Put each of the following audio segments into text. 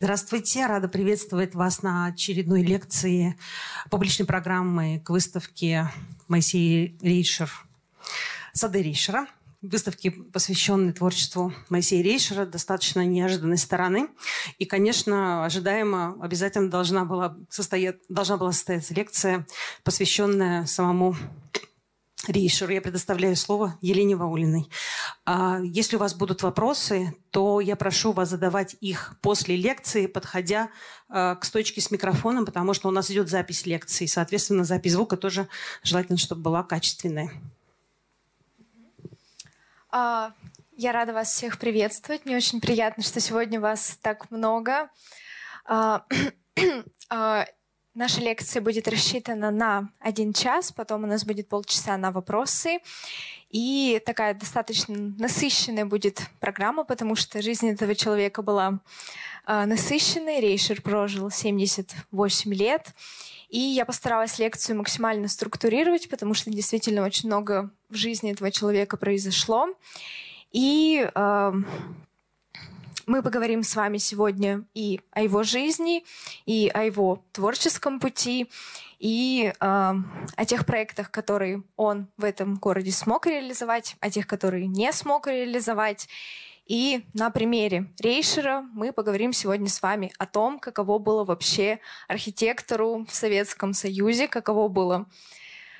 Здравствуйте, рада приветствовать вас на очередной лекции публичной программы к выставке Моисея Рейшер, Сады Рейшера. Выставки, посвященной творчеству Моисея Рейшера, достаточно неожиданной стороны. И, конечно, ожидаемо обязательно должна была, состоять, должна была состояться лекция, посвященная самому Рейшеру. Я предоставляю слово Елене Ваулиной. А, если у вас будут вопросы, то я прошу вас задавать их после лекции, подходя а, к стойке с микрофоном, потому что у нас идет запись лекции. Соответственно, запись звука тоже желательно, чтобы была качественная. А, я рада вас всех приветствовать. Мне очень приятно, что сегодня вас так много. Наша лекция будет рассчитана на один час, потом у нас будет полчаса на вопросы. И такая достаточно насыщенная будет программа, потому что жизнь этого человека была э, насыщенной. Рейшер прожил 78 лет. И я постаралась лекцию максимально структурировать, потому что действительно очень много в жизни этого человека произошло. И э, мы поговорим с вами сегодня и о его жизни, и о его творческом пути, и э, о тех проектах, которые он в этом городе смог реализовать, о тех, которые не смог реализовать. И на примере Рейшера мы поговорим сегодня с вами о том, каково было вообще архитектору в Советском Союзе, каково было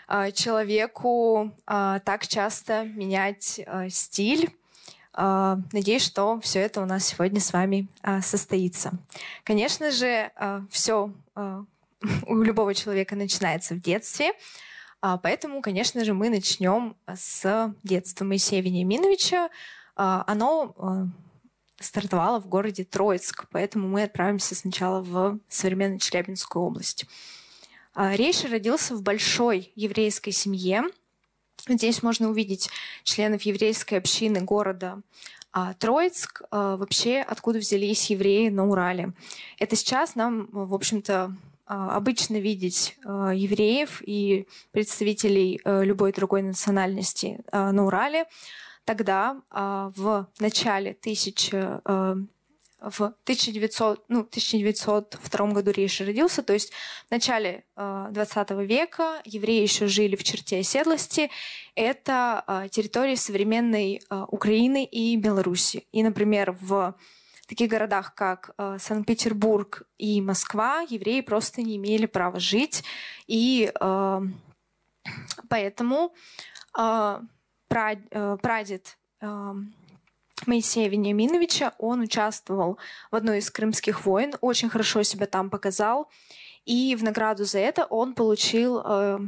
э, человеку э, так часто менять э, стиль надеюсь, что все это у нас сегодня с вами а, состоится. Конечно же, а, все у любого человека начинается в детстве, поэтому, конечно же, мы начнем с детства Моисея Вениаминовича. Оно стартовало в городе Троицк, поэтому мы отправимся сначала в современную Челябинскую область. Рейша родился в большой еврейской семье, Здесь можно увидеть членов еврейской общины города а, Троицк, а, вообще откуда взялись евреи на Урале. Это сейчас нам, в общем-то, а, обычно видеть евреев и представителей любой другой национальности на Урале. Тогда в начале тысячи в 1900, ну, 1902 году Рейш родился, то есть в начале э, 20 века евреи еще жили в черте оседлости. Это э, территории современной э, Украины и Беларуси. И, например, в таких городах, как э, Санкт-Петербург и Москва, евреи просто не имели права жить. И э, поэтому э, э, прадед э, Моисея Вениаминовича. Он участвовал в одной из крымских войн, очень хорошо себя там показал. И в награду за это он получил э,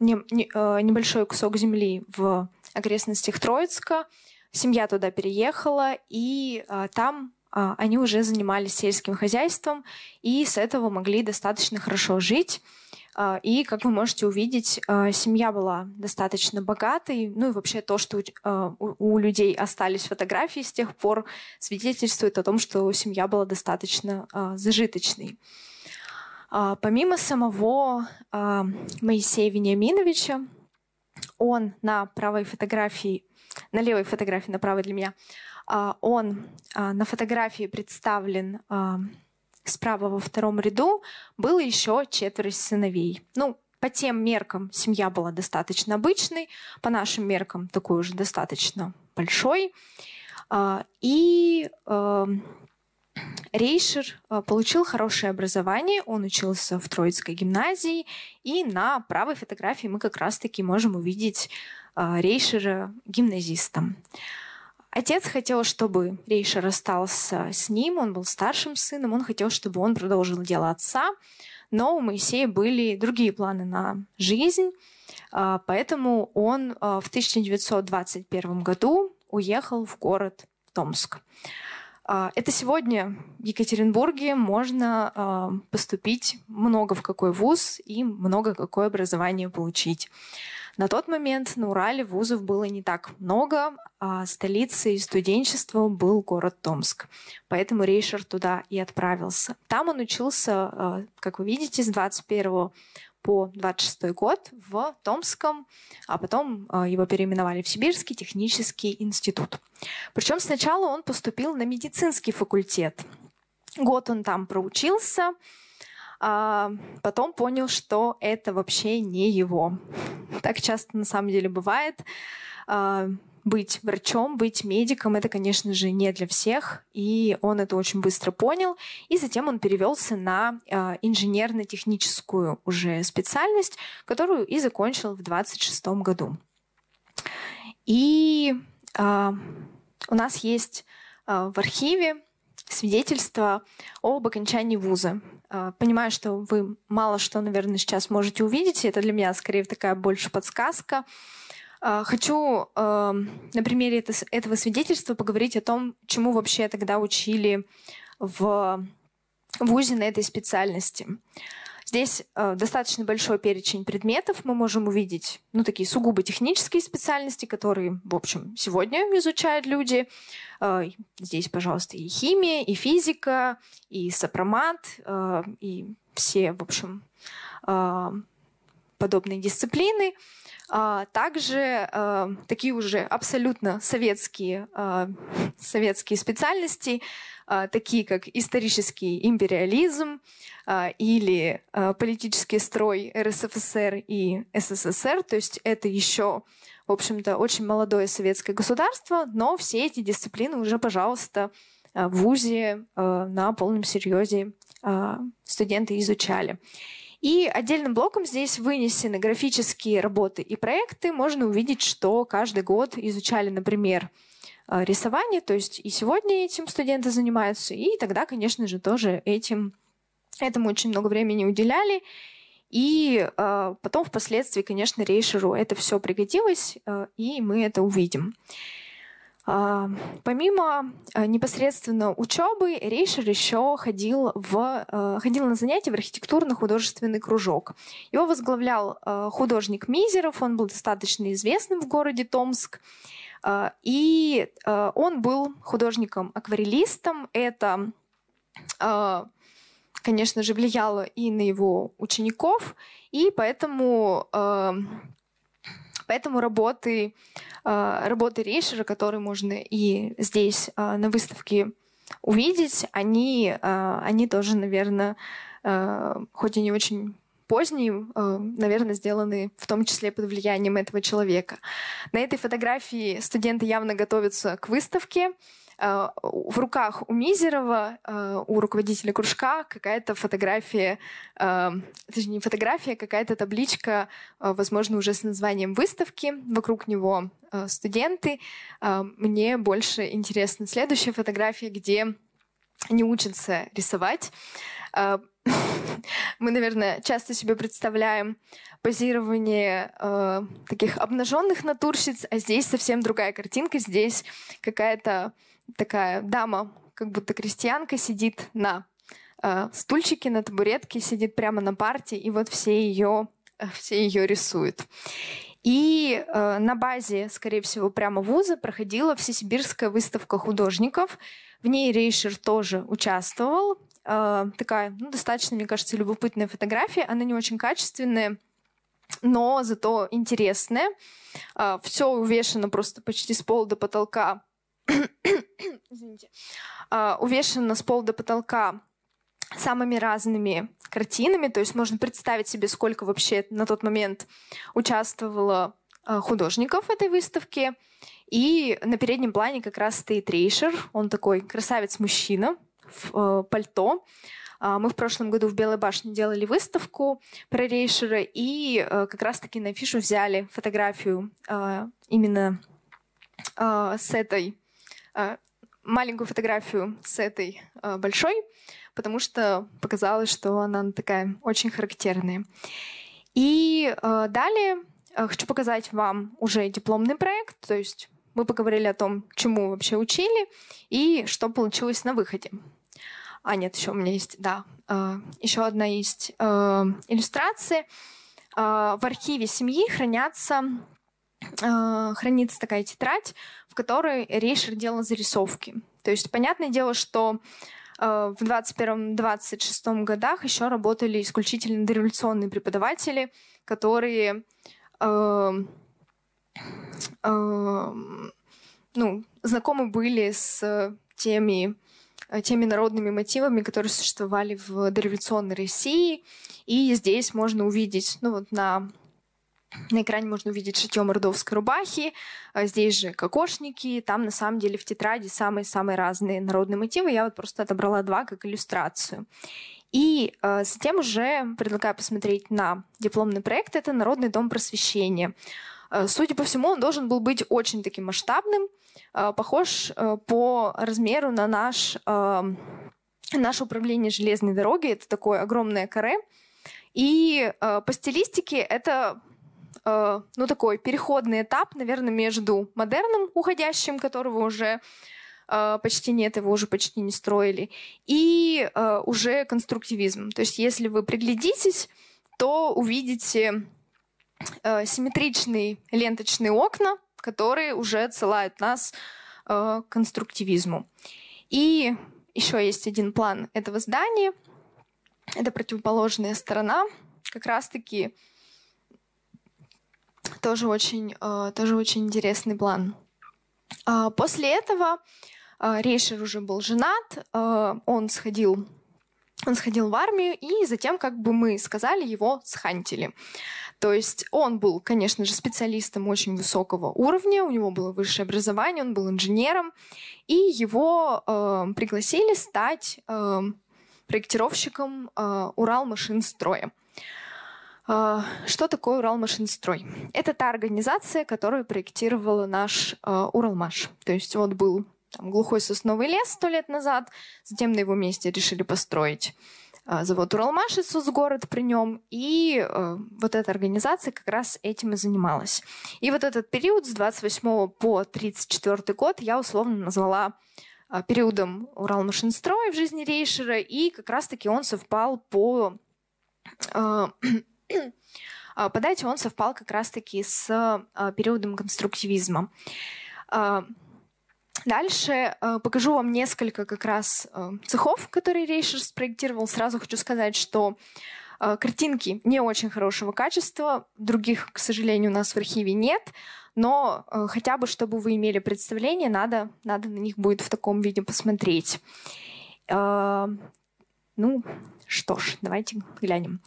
не, не, э, небольшой кусок земли в окрестностях Троицка. Семья туда переехала, и э, там э, они уже занимались сельским хозяйством, и с этого могли достаточно хорошо жить. А, и, как вы можете увидеть, а, семья была достаточно богатой. Ну и вообще то, что а, у людей остались фотографии с тех пор, свидетельствует о том, что семья была достаточно зажиточной. Помимо самого Моисея Вениаминовича, он на правой фотографии, на левой фотографии, на правой для меня, он на фотографии представлен Справа во втором ряду было еще четверо сыновей. Ну, по тем меркам семья была достаточно обычной, по нашим меркам такой уже достаточно большой. А, и эм, Рейшер э, получил хорошее образование, он учился в Троицкой гимназии, и на правой фотографии мы как раз-таки можем увидеть э, Рейшера гимназистом. Отец хотел, чтобы Рейшер остался с ним, он был старшим сыном, он хотел, чтобы он продолжил дело отца, но у Моисея были другие планы на жизнь, а, поэтому он а, в 1921 году уехал в город Томск. А, это сегодня в Екатеринбурге можно поступить много в какой вуз и много какое образование получить. На тот момент на Урале вузов было не так много, а столицей студенчества был город Томск. Поэтому Рейшер туда и отправился. Там он учился, а, как вы видите, с 21 по 26 год в Томском, а потом а, его переименовали в Сибирский технический институт. Причем сначала он поступил на медицинский факультет. Год он там проучился, а потом понял, что это вообще не его. Так часто на самом деле бывает. Быть врачом, быть медиком, это, конечно же, не для всех, и он это очень быстро понял, и затем он перевелся на э, инженерно-техническую уже специальность, которую и закончил в 26 году. И э, у нас есть э, в архиве свидетельство об окончании вуза. Понимаю, что вы мало что, наверное, сейчас можете увидеть. Это для меня скорее такая больше подсказка. Хочу эм, на примере этого свидетельства поговорить о том, чему вообще тогда учили в ВУЗе на этой специальности. Здесь э, достаточно большой перечень предметов. Мы можем увидеть ну, такие сугубо технические специальности, которые, в общем, сегодня изучают люди. Э, здесь, пожалуйста, и химия, и физика, и сопромат, э, и все, в общем, подобные дисциплины. А, также а, такие уже абсолютно советские, а, советские специальности, такие как исторический империализм или политический строй РСФСР и СССР. То есть это еще, в общем-то, очень молодое советское государство, но все эти дисциплины уже, пожалуйста, в ВУЗе на полном серьезе студенты изучали. И отдельным блоком здесь вынесены графические работы и проекты. Можно увидеть, что каждый год изучали, например, э, рисование, то есть и сегодня этим студенты занимаются, и тогда, конечно же, тоже этим, этому очень много времени уделяли. И э, потом впоследствии, конечно, Рейшеру это все пригодилось, э, и мы это увидим. А, помимо а, непосредственно учебы, Рейшер еще ходил, в, а, ходил на занятия в архитектурно-художественный кружок. Его возглавлял художник Мизеров, он был достаточно известным в городе Томск. И он был художником-акварелистом. Это, конечно же, влияло и на его учеников, и поэтому Поэтому работы, а, работы Рейшера, которые можно и здесь а, на выставке увидеть, они, а, они тоже, наверное, хоть и не очень поздние, наверное, сделаны в том числе под влиянием этого человека. На этой фотографии студенты явно готовятся к выставке. Э, в руках у Мизерова, э, у руководителя кружка какая-то фотография, э, точнее не фотография, какая-то табличка, возможно, уже с названием выставки. Вокруг него студенты. Мне больше интересна следующая фотография, где они учатся рисовать. Мы, наверное, часто себе представляем позирование э, таких обнаженных натурщиц, а здесь совсем другая картинка. Здесь какая-то такая дама, как будто крестьянка, сидит на э, стульчике, на табуретке, сидит прямо на парте, и вот все ее, э, все ее рисуют. И э, на базе, скорее всего, прямо вуза проходила Всесибирская выставка художников. В ней Рейшер тоже участвовал. Э, такая, ну, достаточно, мне кажется, любопытная фотография. Она не очень качественная, но зато интересная. Э, все увешано просто почти с пола до потолка извините, uh, увешана с пола до потолка самыми разными картинами, то есть можно представить себе, сколько вообще на тот момент участвовало uh, художников этой выставке. И на переднем плане как раз стоит Рейшер, он такой красавец-мужчина в uh, пальто. Мы в прошлом году в Белой башне делали выставку про Рейшера, и как раз-таки на афишу взяли фотографию именно с этой Э, маленькую фотографию с этой э, большой, потому что показалось, что она такая очень характерная. И э, далее хочу показать вам уже дипломный проект, то есть мы поговорили о том, чему вообще учили и что получилось на выходе. А, нет, еще у меня есть, да, еще одна есть иллюстрация. В архиве семьи хранятся хранится такая тетрадь, в которой Рейшер делал зарисовки. То есть, понятное дело, что э, в 21-26 годах еще работали исключительно дореволюционные преподаватели, которые э, э, ну, знакомы были с теми теми народными мотивами, которые существовали в дореволюционной России. И здесь можно увидеть, ну вот на на экране можно увидеть шитье мордовской рубахи, а здесь же кокошники, там на самом деле в тетради самые-самые разные народные мотивы. Я вот просто отобрала два как иллюстрацию. И э, затем уже предлагаю посмотреть на дипломный проект. Это Народный дом просвещения. Э, судя по всему, он должен был быть очень таким масштабным, э, похож э, по размеру на наш, наше управление железной дороги. Это такое огромное каре. И по стилистике это ну, такой переходный этап, наверное, между модерном уходящим, которого уже почти нет, его уже почти не строили, и уже конструктивизм. То есть, если вы приглядитесь, то увидите э, симметричные ленточные окна, которые уже отсылают нас э, к конструктивизму. И еще есть один план этого здания. Это противоположная сторона. Как раз-таки тоже очень, э, тоже очень интересный план. Э, после этого э, Рейшер уже был женат, э, он сходил он сходил в армию, и затем, как бы мы сказали, его схантили. То есть он был, конечно же, специалистом очень высокого уровня, у него было высшее образование, он был инженером, и его э, пригласили стать э, проектировщиком э, Уралмашинстроя. Э, что такое Уралмашинстрой? Это та организация, которую проектировала наш э, Уралмаш. То есть вот был там, глухой сосновый лес сто лет назад, затем на его месте решили построить а, завод Уралмаш и соцгород при нем, и вот эта организация как раз этим и занималась. И вот этот период с 28 по 34 год я условно назвала периодом Уралмашинстроя в жизни Рейшера, и как раз-таки он совпал по... по дате он совпал как раз-таки с э, периодом конструктивизма. Э, Дальше покажу вам несколько как раз цехов, которые Рейшер спроектировал. Сразу хочу сказать, что картинки не очень хорошего качества, других, к сожалению, у нас в архиве нет, но хотя бы, чтобы вы имели представление, надо, надо на них будет в таком виде посмотреть. Ну, что ж, давайте глянем.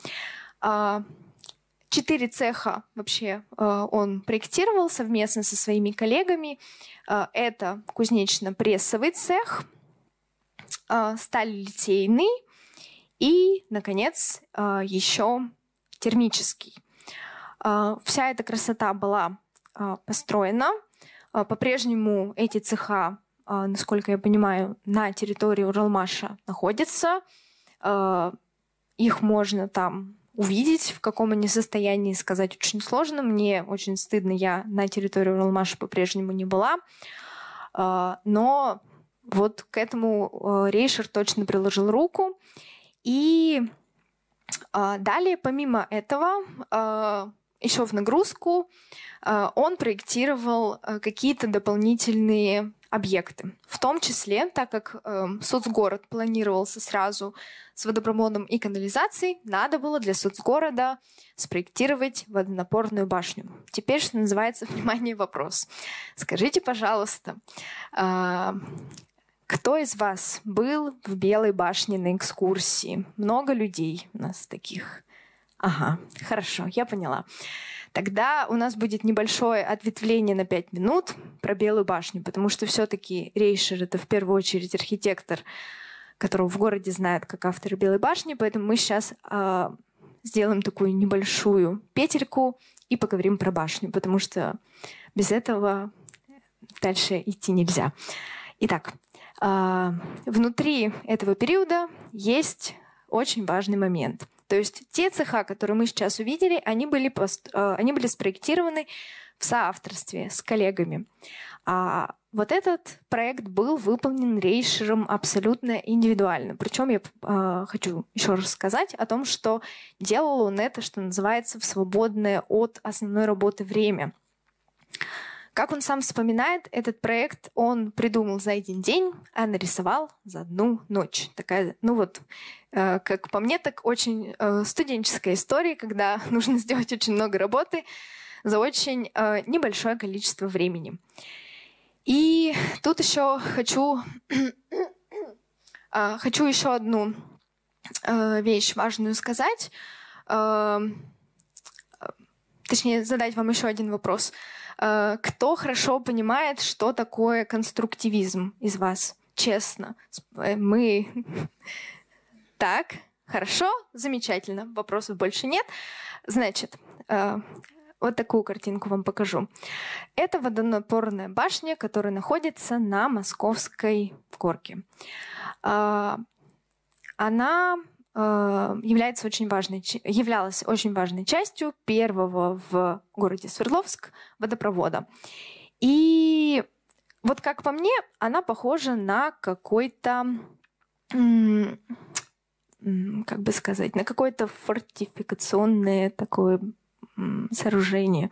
Четыре цеха вообще э, он проектировал совместно со своими коллегами. Э, это кузнечно-прессовый цех, сталь-литейный и, наконец, еще термический. Вся эта красота была построена. По-прежнему эти цеха, насколько я понимаю, на территории Уралмаша находятся. Их можно там увидеть, в каком они состоянии, сказать очень сложно. Мне очень стыдно, я на территории Уралмаша по-прежнему не была. А, но вот к этому а, Рейшер точно приложил руку. И а, далее, помимо этого, еще в нагрузку он проектировал какие-то дополнительные объекты. В том числе, так как э, соцгород планировался сразу с водопроводом и канализацией, надо было для соцгорода спроектировать водонапорную башню. Теперь, что называется, внимание, вопрос. Скажите, пожалуйста, э, кто из вас был в Белой башне на экскурсии? Много людей у нас таких. Ага, хорошо, я поняла. Тогда у нас будет небольшое ответвление на 5 минут про Белую башню, потому что все-таки Рейшер — это в первую очередь архитектор, которого в городе знают как автор Белой башни, поэтому мы сейчас э, сделаем такую небольшую петельку и поговорим про башню, потому что без этого дальше идти нельзя. Итак, э, внутри этого периода есть очень важный момент — то есть те цеха, которые мы сейчас увидели, они были, пост, э, они были спроектированы в соавторстве с коллегами. А вот этот проект был выполнен рейшером абсолютно индивидуально. Причем я э, хочу еще раз сказать о том, что делал он это, что называется, в свободное от основной работы время. Как он сам вспоминает, этот проект он придумал за один день, а нарисовал за одну ночь. Такая, ну вот, э, как по мне, так очень э, студенческая история, когда нужно сделать очень много работы за очень э, небольшое количество времени. И тут еще хочу А, хочу еще одну э, вещь важную сказать. Э, точнее, задать вам еще один вопрос. Э, кто хорошо понимает, что такое конструктивизм из вас? Честно. Мы... Так, хорошо, замечательно. Вопросов больше нет. Значит, вот такую картинку вам покажу. Это водонапорная башня, которая находится на Московской горке. А, она а, является очень важной, являлась очень важной частью первого в городе Свердловск водопровода. И вот как по мне, она похожа на какой-то как бы сказать, на какое-то фортификационное такое сооружение.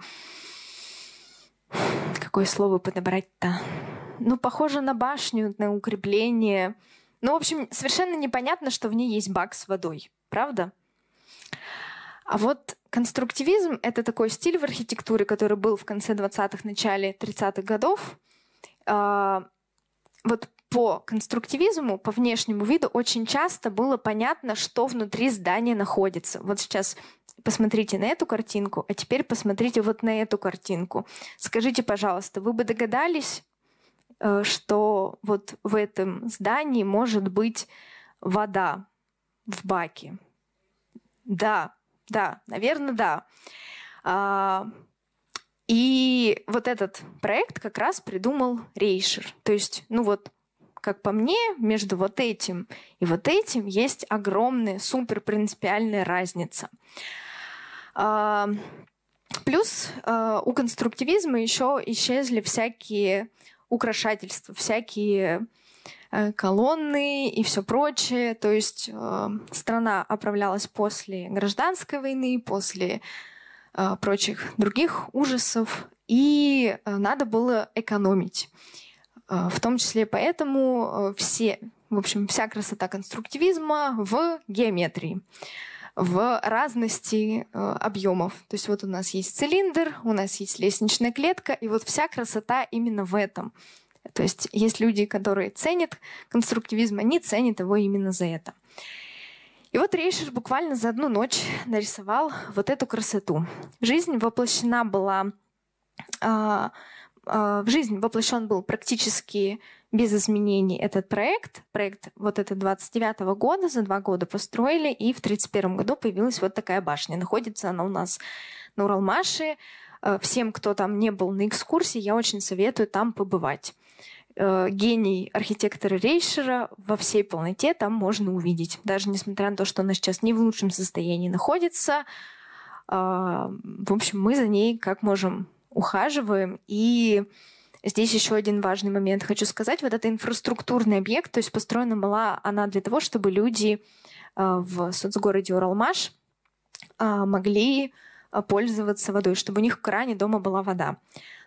Какое слово подобрать-то? Ну, похоже на башню, на укрепление. Ну, в общем, совершенно непонятно, что в ней есть бак с водой. Правда? А вот конструктивизм — это такой стиль в архитектуре, который был в конце 20-х, начале 30-х годов. А, вот по конструктивизму, по внешнему виду очень часто было понятно, что внутри здания находится. Вот сейчас посмотрите на эту картинку, а теперь посмотрите вот на эту картинку. Скажите, пожалуйста, вы бы догадались, э, что вот в этом здании может быть вода в баке? Да, да, наверное, да. А, и вот этот проект как раз придумал Рейшер. То есть, ну вот, как по мне, между вот этим и вот этим есть огромная, супер принципиальная разница. Плюс а, у конструктивизма еще исчезли всякие украшательства, всякие э, колонны и все прочее. То есть э, страна оправлялась после гражданской войны, после э, прочих других ужасов, и надо было экономить. В том числе поэтому все, в общем, вся красота конструктивизма в геометрии в разности э, объемов. То есть вот у нас есть цилиндр, у нас есть лестничная клетка, и вот вся красота именно в этом. То есть есть люди, которые ценят конструктивизм, они ценят его именно за это. И вот Рейшер буквально за одну ночь нарисовал вот эту красоту. Жизнь воплощена была... Э, э, в жизнь воплощен был практически без изменений этот проект. Проект вот это 29 -го года, за два года построили, и в 31 году появилась вот такая башня. Находится она у нас на Уралмаше. Э, всем, кто там не был на экскурсии, я очень советую там побывать. Э, гений архитектора Рейшера во всей полноте там можно увидеть. Даже несмотря на то, что она сейчас не в лучшем состоянии находится, э, в общем, мы за ней как можем ухаживаем и Здесь еще один важный момент хочу сказать. Вот это инфраструктурный объект, то есть построена была она для того, чтобы люди э, в соцгороде Уралмаш э, могли э, пользоваться водой, чтобы у них в кране дома была вода.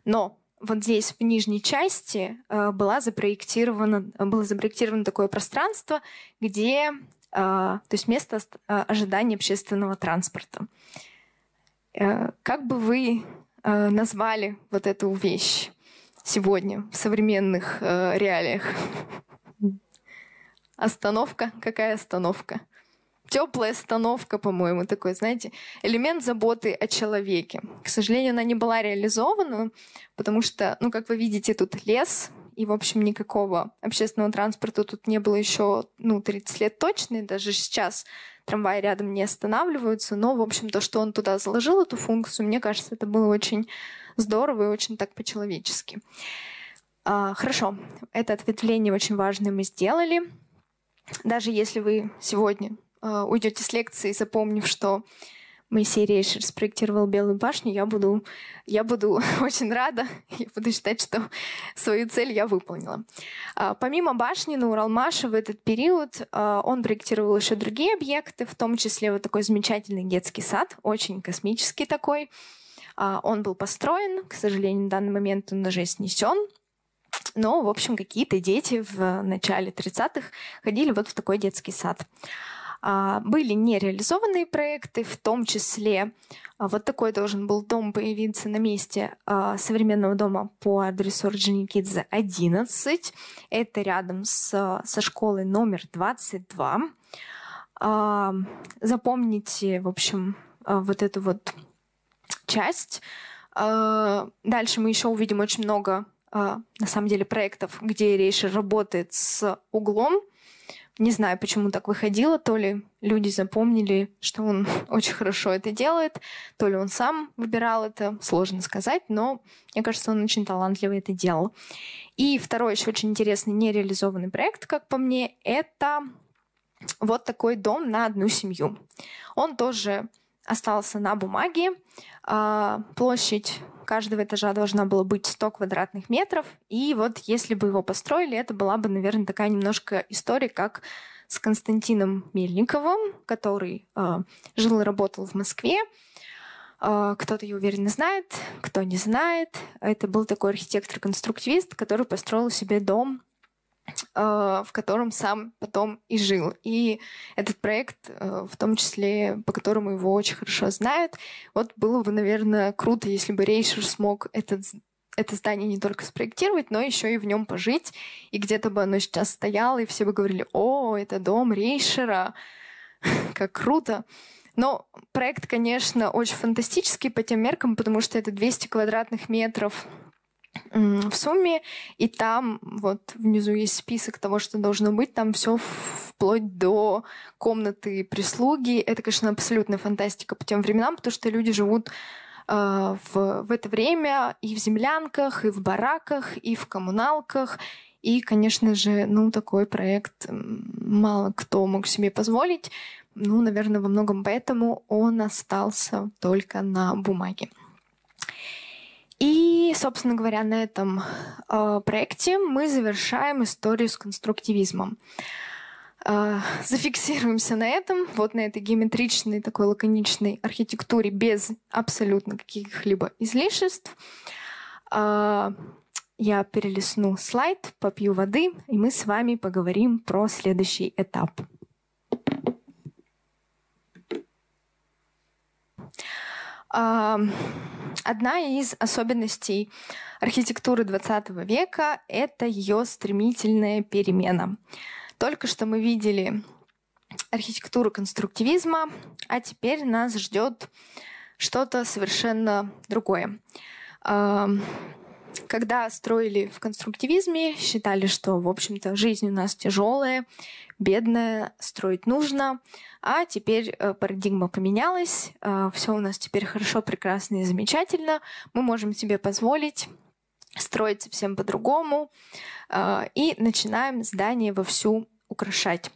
Но вот здесь в нижней части была запроектировано, было запроектировано такое пространство, где, то есть место ожидания общественного транспорта. Как бы вы назвали вот эту вещь? Сегодня в современных э, реалиях? Остановка? Какая остановка? Теплая остановка, по-моему, такой, знаете, элемент заботы о человеке. К сожалению, она не была реализована, потому что, ну, как вы видите, тут лес, и, в общем, никакого общественного транспорта тут не было еще, ну, 30 лет точно, и даже сейчас трамваи рядом не останавливаются, но, в общем, то, что он туда заложил эту функцию, мне кажется, это было очень здорово и очень так по-человечески. А, хорошо, это ответвление очень важное мы сделали. Даже если вы сегодня а, уйдете с лекции, запомнив, что Моисей Рейшер спроектировал Белую башню, я буду, я буду очень рада, я буду считать, что свою цель я выполнила. А, помимо башни на Уралмаше в этот период а, он проектировал еще другие объекты, в том числе вот такой замечательный детский сад, очень космический такой, а, он был построен, к сожалению, на данный момент он уже снесен, но, в общем, какие-то дети в начале 30-х ходили вот в такой детский сад. А, были нереализованные проекты, в том числе а, вот такой должен был дом появиться на месте а, современного дома по адресу Орджоникидзе 11. Это рядом с, со школой номер 22. Запомните, в общем, вот эту вот часть. Дальше мы еще увидим очень много, на самом деле, проектов, где Рейшер работает с углом, не знаю, почему так выходило, то ли люди запомнили, что он очень хорошо это делает, то ли он сам выбирал это, сложно сказать, но мне кажется, он очень талантливо это делал. И второй еще очень интересный нереализованный проект, как по мне, это вот такой дом на одну семью. Он тоже остался на бумаге. А, площадь каждого этажа должна была быть 100 квадратных метров. И вот если бы его построили, это была бы, наверное, такая немножко история, как с Константином Мельниковым, который э, жил и работал в Москве. Э, кто-то, я уверена, знает, кто не знает. Это был такой архитектор-конструктивист, который построил себе дом в котором сам потом и жил. И этот проект, э, в том числе, по которому его очень хорошо знают, вот было бы, наверное, круто, если бы Рейшер смог этот это здание не только спроектировать, но еще и в нем пожить. И где-то бы оно сейчас стояло, и все бы говорили, о, это дом Рейшера, как круто. Но проект, конечно, очень фантастический по тем меркам, потому что это 200 квадратных метров в сумме, и там вот внизу есть список того, что должно быть, там все вплоть до комнаты прислуги. Это, конечно, абсолютная фантастика по тем временам, потому что люди живут э, в, в это время и в землянках, и в бараках, и в коммуналках. И, конечно же, ну, такой проект мало кто мог себе позволить. Ну, наверное, во многом поэтому он остался только на бумаге. И, собственно говоря, на этом э, проекте мы завершаем историю с конструктивизмом. Э, зафиксируемся на этом, вот на этой геометричной, такой лаконичной архитектуре без абсолютно каких-либо излишеств. Э, я перелесну слайд, попью воды, и мы с вами поговорим про следующий этап. Одна из особенностей архитектуры XX века — это ее стремительная перемена. Только что мы видели архитектуру конструктивизма, а теперь нас ждет что-то совершенно другое. Когда строили в конструктивизме, считали, что, в общем-то, жизнь у нас тяжелая, бедная, строить нужно. А теперь э, парадигма поменялась, э, все у нас теперь хорошо, прекрасно и замечательно. Мы можем себе позволить строить совсем по-другому э, и начинаем здание вовсю украшать.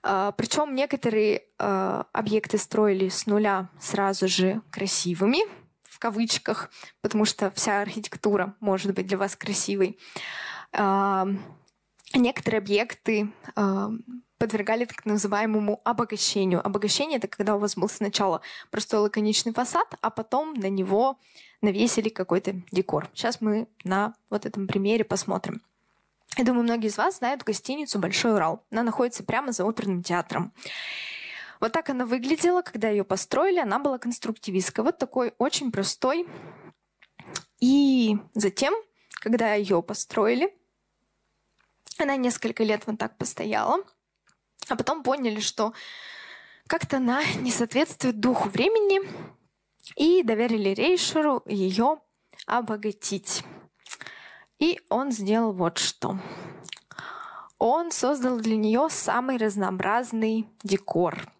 Причем некоторые объекты строили с нуля сразу же красивыми, в кавычках, потому что вся архитектура может быть для вас красивой. Некоторые объекты подвергали так называемому обогащению. Обогащение — это когда у вас был сначала простой лаконичный фасад, а потом на него навесили какой-то декор. Сейчас мы на вот этом примере посмотрим. Я думаю, многие из вас знают гостиницу «Большой Урал». Она находится прямо за оперным театром. Вот так она выглядела, когда ее построили. Она была конструктивистская. Вот такой очень простой. И затем, когда ее построили, она несколько лет вот так постояла — а потом поняли, что как-то она не соответствует духу времени и доверили Рейшеру ее обогатить. И он сделал вот что. Он создал для нее самый разнообразный декор.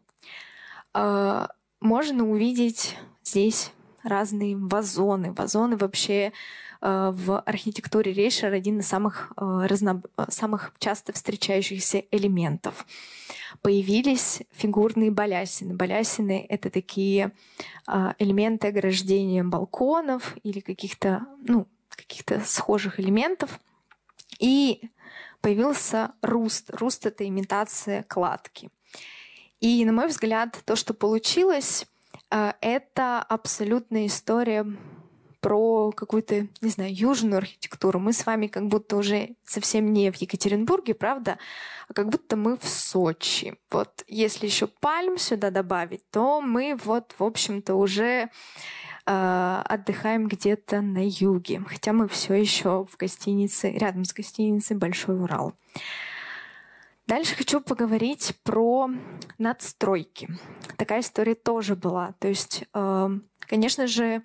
А, можно увидеть здесь разные вазоны. Вазоны вообще Э, в архитектуре Рейшер один из самых, э, разно... самых часто встречающихся элементов. Появились фигурные балясины. Балясины — это такие элементы ограждения балконов или каких-то, ну, каких-то схожих элементов. И появился руст. Руст — это имитация кладки. И, на мой взгляд, то, что получилось, это абсолютная история про какую-то, не знаю, южную архитектуру. Мы с вами как будто уже совсем не в Екатеринбурге, правда, а как будто мы в Сочи. Вот если еще пальм сюда добавить, то мы вот, в общем-то, уже э, отдыхаем где-то на юге, хотя мы все еще в гостинице, рядом с гостиницей Большой Урал. Дальше хочу поговорить про надстройки. Такая история тоже была. То есть, э, конечно же,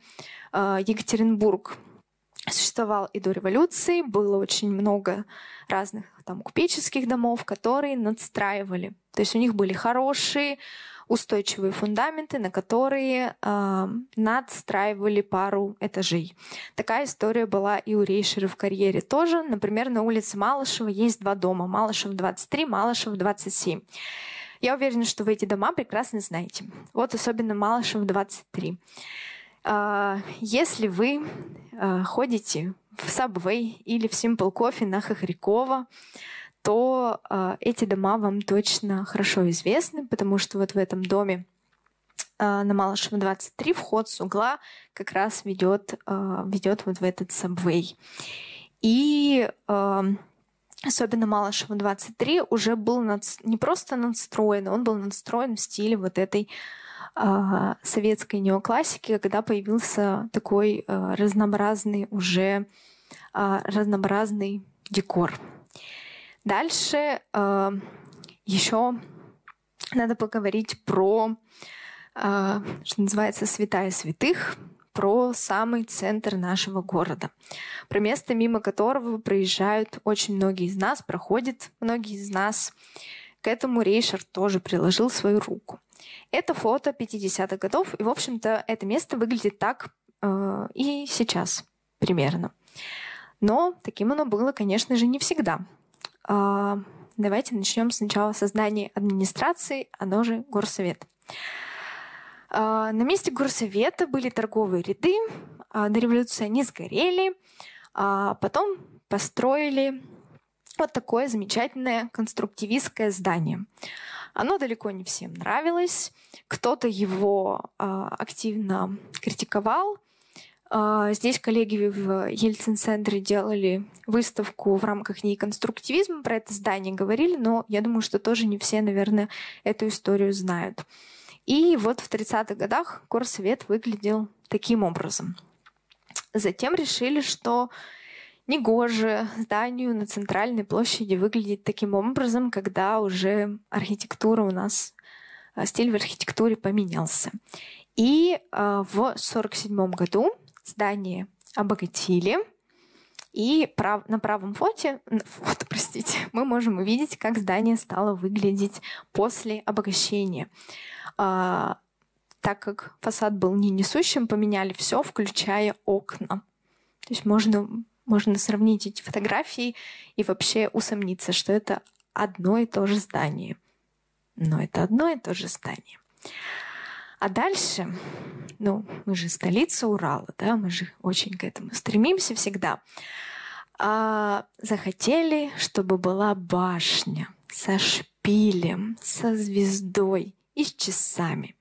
э, Екатеринбург существовал и до революции, было очень много разных там купеческих домов, которые надстраивали. То есть у них были хорошие устойчивые фундаменты, на которые э, надстраивали пару этажей. Такая история была и у Рейшера в карьере тоже. Например, на улице Малышева есть два дома. Малышев 23, Малышев 27. Я уверена, что вы эти дома прекрасно знаете. Вот особенно Малышев 23. Э, если вы э, ходите в Subway или в Simple Coffee на Хохрякова, то э, эти дома вам точно хорошо известны, потому что вот в этом доме э, на Малышева 23 вход с угла как раз ведет, э, ведет вот в этот сабвей. И э, особенно Малышева 23 уже был над, не просто надстроен, он был надстроен в стиле вот этой советской неоклассики, когда появился такой разнообразный уже разнообразный декор. Дальше э, еще надо поговорить про, э, что называется, святая святых, про самый центр нашего города, про место, мимо которого проезжают очень многие из нас, проходят многие из нас. К этому Рейшер тоже приложил свою руку. Это фото 50-х годов, и, в общем-то, это место выглядит так э, и сейчас примерно. Но таким оно было, конечно же, не всегда. А, давайте начнем сначала с создания администрации, оно же горсовет. А, на месте горсовета были торговые ряды, а, до революции они сгорели, а потом построили вот такое замечательное конструктивистское здание. Оно далеко не всем нравилось, кто-то его активно критиковал, здесь коллеги в Ельцин-центре делали выставку в рамках ней конструктивизма, про это здание говорили, но я думаю, что тоже не все, наверное, эту историю знают. И вот в 30-х годах горсовет выглядел таким образом. Затем решили, что негоже зданию на центральной площади выглядеть таким образом, когда уже архитектура у нас, а, стиль в архитектуре поменялся. И э, в 1947 году здание обогатили. И прав, на правом фоте, фото, простите, мы можем увидеть, как здание стало выглядеть после обогащения. А, так как фасад был не несущим, поменяли все, включая окна. То есть можно, можно сравнить эти фотографии и вообще усомниться, что это одно и то же здание. Но это одно и то же здание. А дальше, ну, мы же столица Урала, да, мы же очень к этому стремимся всегда. А захотели, чтобы была башня со шпилем, со звездой и с часами.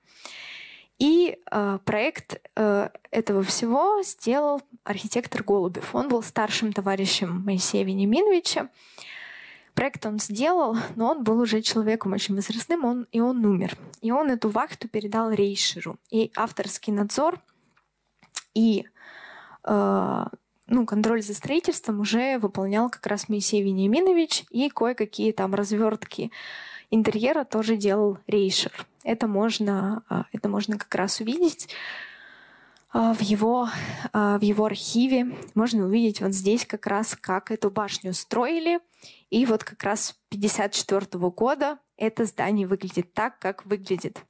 И э, проект э, этого всего сделал архитектор Голубев. Он был старшим товарищем Моисея Вениаминовича. Проект он сделал, но он был уже человеком очень возрастным, он, и он умер. И он эту вахту передал Рейшеру. И авторский надзор и э, ну, контроль за строительством уже выполнял как раз Моисей Вениаминович, и кое-какие там развертки интерьера тоже делал Рейшер. Это можно, э, это можно как раз увидеть в его, э, в его архиве. Можно увидеть вот здесь как раз, как эту башню строили – и вот как раз 1954 года это здание выглядит так, как выглядит.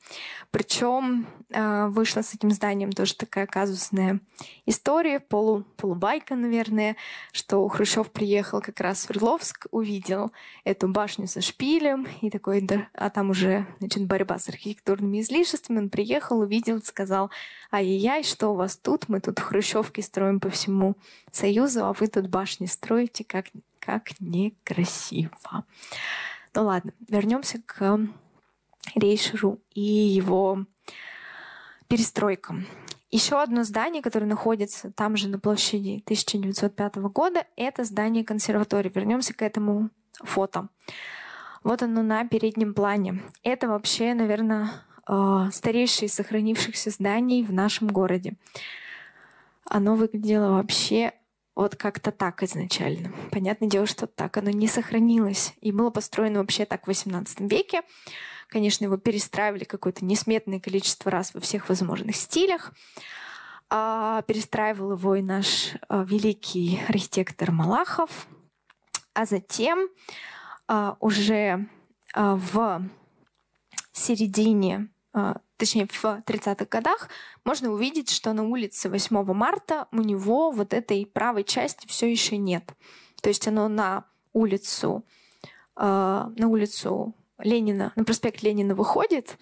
Причем э, вышла с этим зданием тоже такая казусная история, полу, полубайка, наверное, что Хрущев приехал как раз в Свердловск, увидел эту башню со шпилем, и такой, да, а там уже значит, борьба с архитектурными излишествами. Он приехал, увидел, сказал, ай-яй-яй, что у вас тут? Мы тут хрущевки строим по всему Союзу, а вы тут башни строите, как, как некрасиво. Ну ладно, вернемся к Рейшеру и его перестройкам. Еще одно здание, которое находится там же на площади 1905 года, это здание консерватории. Вернемся к этому фото. Вот оно на переднем плане. Это вообще, наверное, э, старейшее из сохранившихся зданий в нашем городе. Оно выглядело вообще вот как-то так изначально. Понятное дело, что так оно не сохранилось. И было построено вообще так в XVIII веке. Конечно, его перестраивали какое-то несметное количество раз во всех возможных стилях. А перестраивал его и наш а, великий архитектор Малахов. А затем а, уже а, в середине точнее, в 30-х годах, можно увидеть, что на улице 8 марта у него вот этой правой части все еще нет. То есть оно на улицу, на улицу Ленина, на проспект Ленина выходит,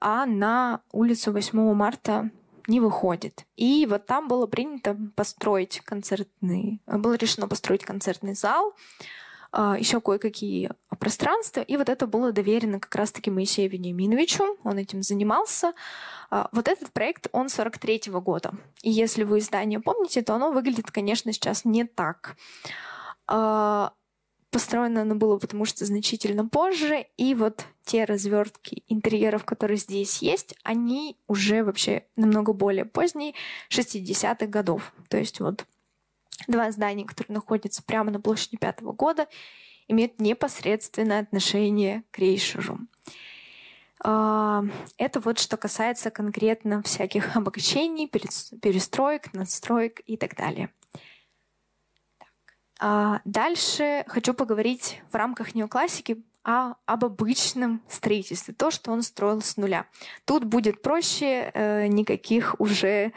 а на улицу 8 марта не выходит. И вот там было принято построить концертный, было решено построить концертный зал, еще кое-какие пространства, и вот это было доверено как раз-таки Моисею Вениаминовичу, он этим занимался. А, вот этот проект, он 43-го года. И если вы издание помните, то оно выглядит, конечно, сейчас не так. А, Построено оно было потому что значительно позже, и вот те развертки интерьеров, которые здесь есть, они уже вообще намного более поздние, 60-х годов. То есть вот два здания, которые находятся прямо на площади пятого года, имеют непосредственное отношение к Рейшеру. А, это вот что касается конкретно всяких обогащений, перестроек, надстроек и так далее. А дальше хочу поговорить в рамках неоклассики о, об обычном строительстве, то, что он строил с нуля. Тут будет проще, э, никаких уже,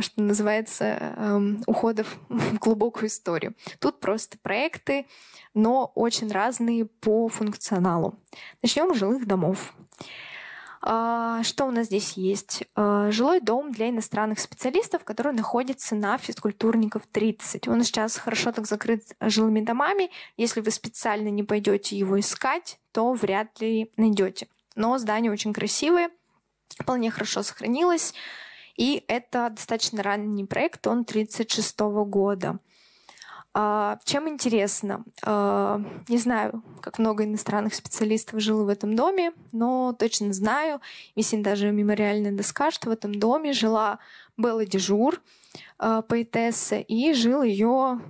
что называется, уходов в глубокую историю. Тут просто проекты, но очень разные по функционалу. Начнем с жилых домов. А, что у нас здесь есть? А, жилой дом для иностранных специалистов, который находится на физкультурников 30. Он сейчас хорошо так закрыт жилыми домами. Если вы специально не пойдете его искать, то вряд ли найдете. Но здание очень красивое, вполне хорошо сохранилось. И это достаточно ранний проект, он 36 года. А, чем интересно? А, не знаю, как много иностранных специалистов жило в этом доме, но точно знаю, висит даже мемориальная доска, что в этом доме жила Белла Дежур, а, поэтесса, и жил ее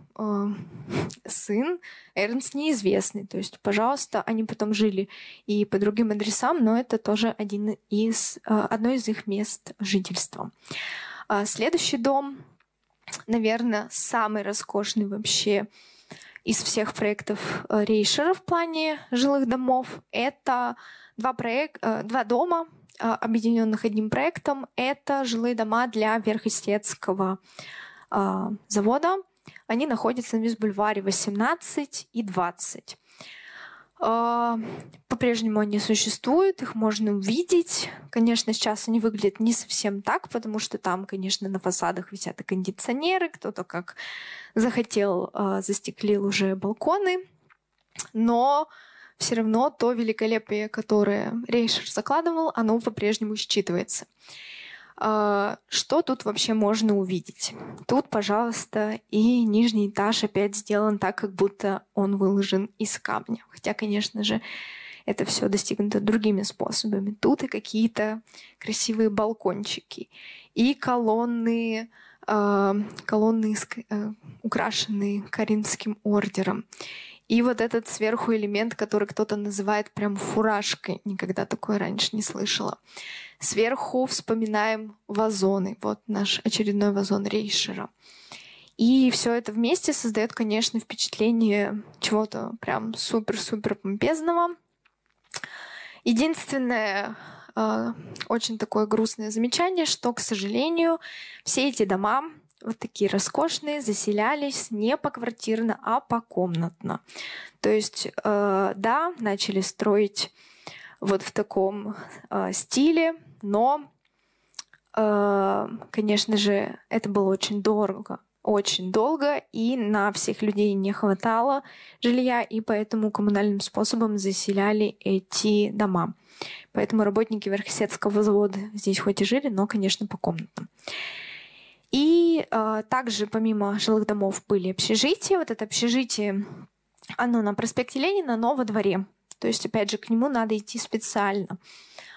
сын Эрнст неизвестный. То есть, пожалуйста, они потом жили и по другим адресам, но это тоже один из, одно из их мест жительства. Следующий дом наверное, самый роскошный вообще из всех проектов э, Рейшера в плане жилых домов. Это два, проект, э, два дома, э, объединенных одним проектом. Это жилые дома для Верхестецкого завода. Они находятся на Визбульваре 18 и 20. А, по-прежнему они существуют, их можно увидеть. Конечно, сейчас они выглядят не совсем так, потому что там, конечно, на фасадах висят и кондиционеры, кто-то как захотел, а, застеклил уже балконы. Но все равно то великолепие, которое Рейшер закладывал, оно по-прежнему считывается. А, что тут вообще можно увидеть? Тут, пожалуйста, и нижний этаж опять сделан так, как будто он выложен из камня. Хотя, конечно же, это все достигнуто другими способами. Тут и какие-то красивые балкончики, и колонны, э, колонны э, украшенные Каринским ордером. И вот этот сверху элемент, который кто-то называет прям фуражкой. Никогда такое раньше не слышала. Сверху вспоминаем вазоны. Вот наш очередной вазон Рейшера. И все это вместе создает, конечно, впечатление чего-то прям супер-супер помпезного. Единственное, э, очень такое грустное замечание, что, к сожалению, все эти дома вот такие роскошные заселялись не поквартирно, а покомнатно. То есть, э, да, начали строить вот в таком э, стиле, но, э, конечно же, это было очень дорого. очень долго, и на всех людей не хватало жилья, и поэтому коммунальным способом заселяли эти дома. Поэтому работники Верхосетского завода здесь хоть и жили, но, конечно, по комнатам. И э, также помимо жилых домов были общежития. Вот это общежитие, оно на проспекте Ленина, но во дворе. То есть, опять же, к нему надо идти специально.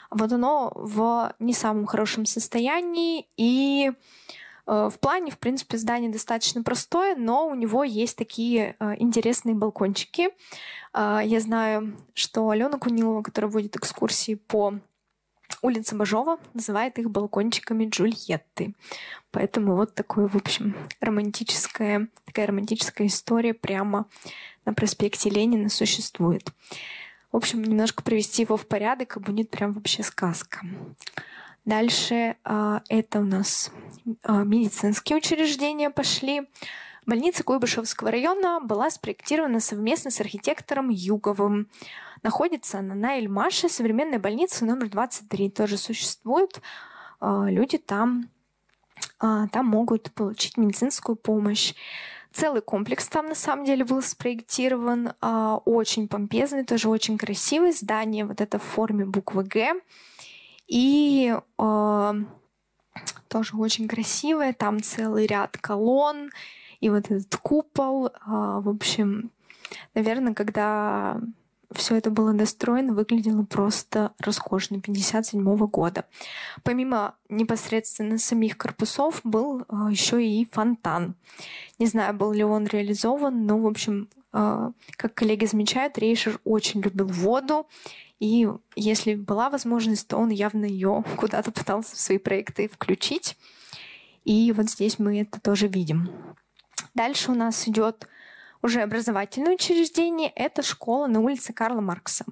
Вот оно в не самом хорошем состоянии, и э, в плане, в принципе, здание достаточно простое, но у него есть такие э, интересные балкончики. Я знаю, что Алена Кунилова, которая водит экскурсии по улице Бажова, называет их балкончиками Джульетты. Поэтому вот такое, в общем, романтическая, такая романтическая история прямо на проспекте Ленина существует. В общем, немножко привести его в порядок, и будет прям вообще сказка. Дальше э, это у нас э, медицинские учреждения пошли. Больница Куйбышевского района была спроектирована совместно с архитектором Юговым. Находится она на Эльмаше, современная больница номер 23 тоже существует. Э, люди там, э, там могут получить медицинскую помощь. Целый комплекс там на самом деле был спроектирован, э, очень помпезный, тоже очень красивый. Здание вот это в форме буквы Г. И э, тоже очень красивое. Там целый ряд колонн и вот этот купол. Э, в общем, наверное, когда все это было достроено, выглядело просто роскошно 57 -го года. Помимо непосредственно самих корпусов был э, еще и фонтан. Не знаю, был ли он реализован, но, в общем, э, как коллеги замечают, Рейшер очень любил воду, и если была возможность, то он явно ее куда-то пытался в свои проекты включить. И вот здесь мы это тоже видим. Дальше у нас идет уже образовательное учреждение — это школа на улице Карла Маркса.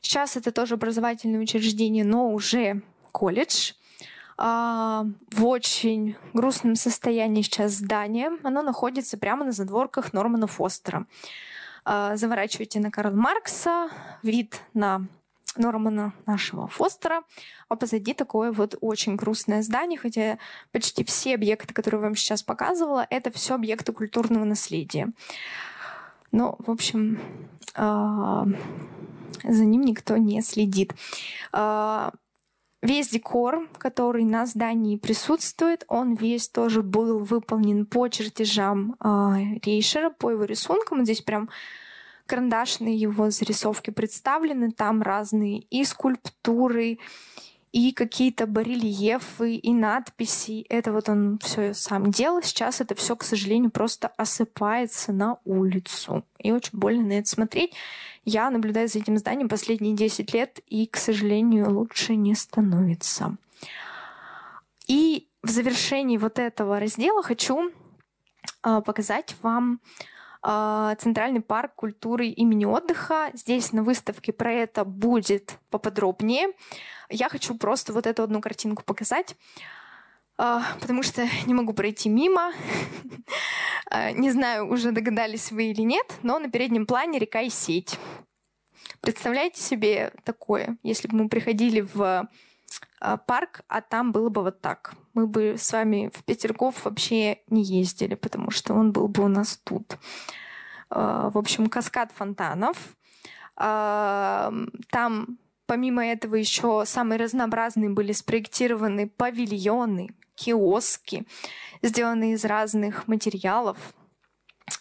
Сейчас это тоже образовательное учреждение, но уже колледж. А, в очень грустном состоянии сейчас здание. Оно находится прямо на задворках Нормана Фостера. А, заворачивайте на Карла Маркса, вид на Нормана нашего Фостера, а позади такое вот очень грустное здание, хотя почти все объекты, которые я вам сейчас показывала, это все объекты культурного наследия. Но, в общем, а, за ним никто не следит. А, весь декор, который на здании присутствует, он весь тоже был выполнен по чертежам э, Рейшера, по его рисункам. Здесь прям карандашные его зарисовки представлены, там разные и скульптуры, и какие-то барельефы, и надписи. Это вот он все сам делал. Сейчас это все, к сожалению, просто осыпается на улицу. И очень больно на это смотреть. Я наблюдаю за этим зданием последние 10 лет, и, к сожалению, лучше не становится. И в завершении вот этого раздела хочу э, показать вам а, Центральный парк культуры имени отдыха. Здесь на выставке про это будет поподробнее. Я хочу просто вот эту одну картинку показать, а, потому что не могу пройти мимо. А, не знаю, уже догадались вы или нет, но на переднем плане река и сеть. Представляете себе такое, если бы мы приходили в парк, а там было бы вот так. Мы бы с вами в Петергоф вообще не ездили, потому что он был бы у нас тут. В общем, каскад фонтанов. Там Помимо этого еще самые разнообразные были спроектированы павильоны, киоски, сделанные из разных материалов,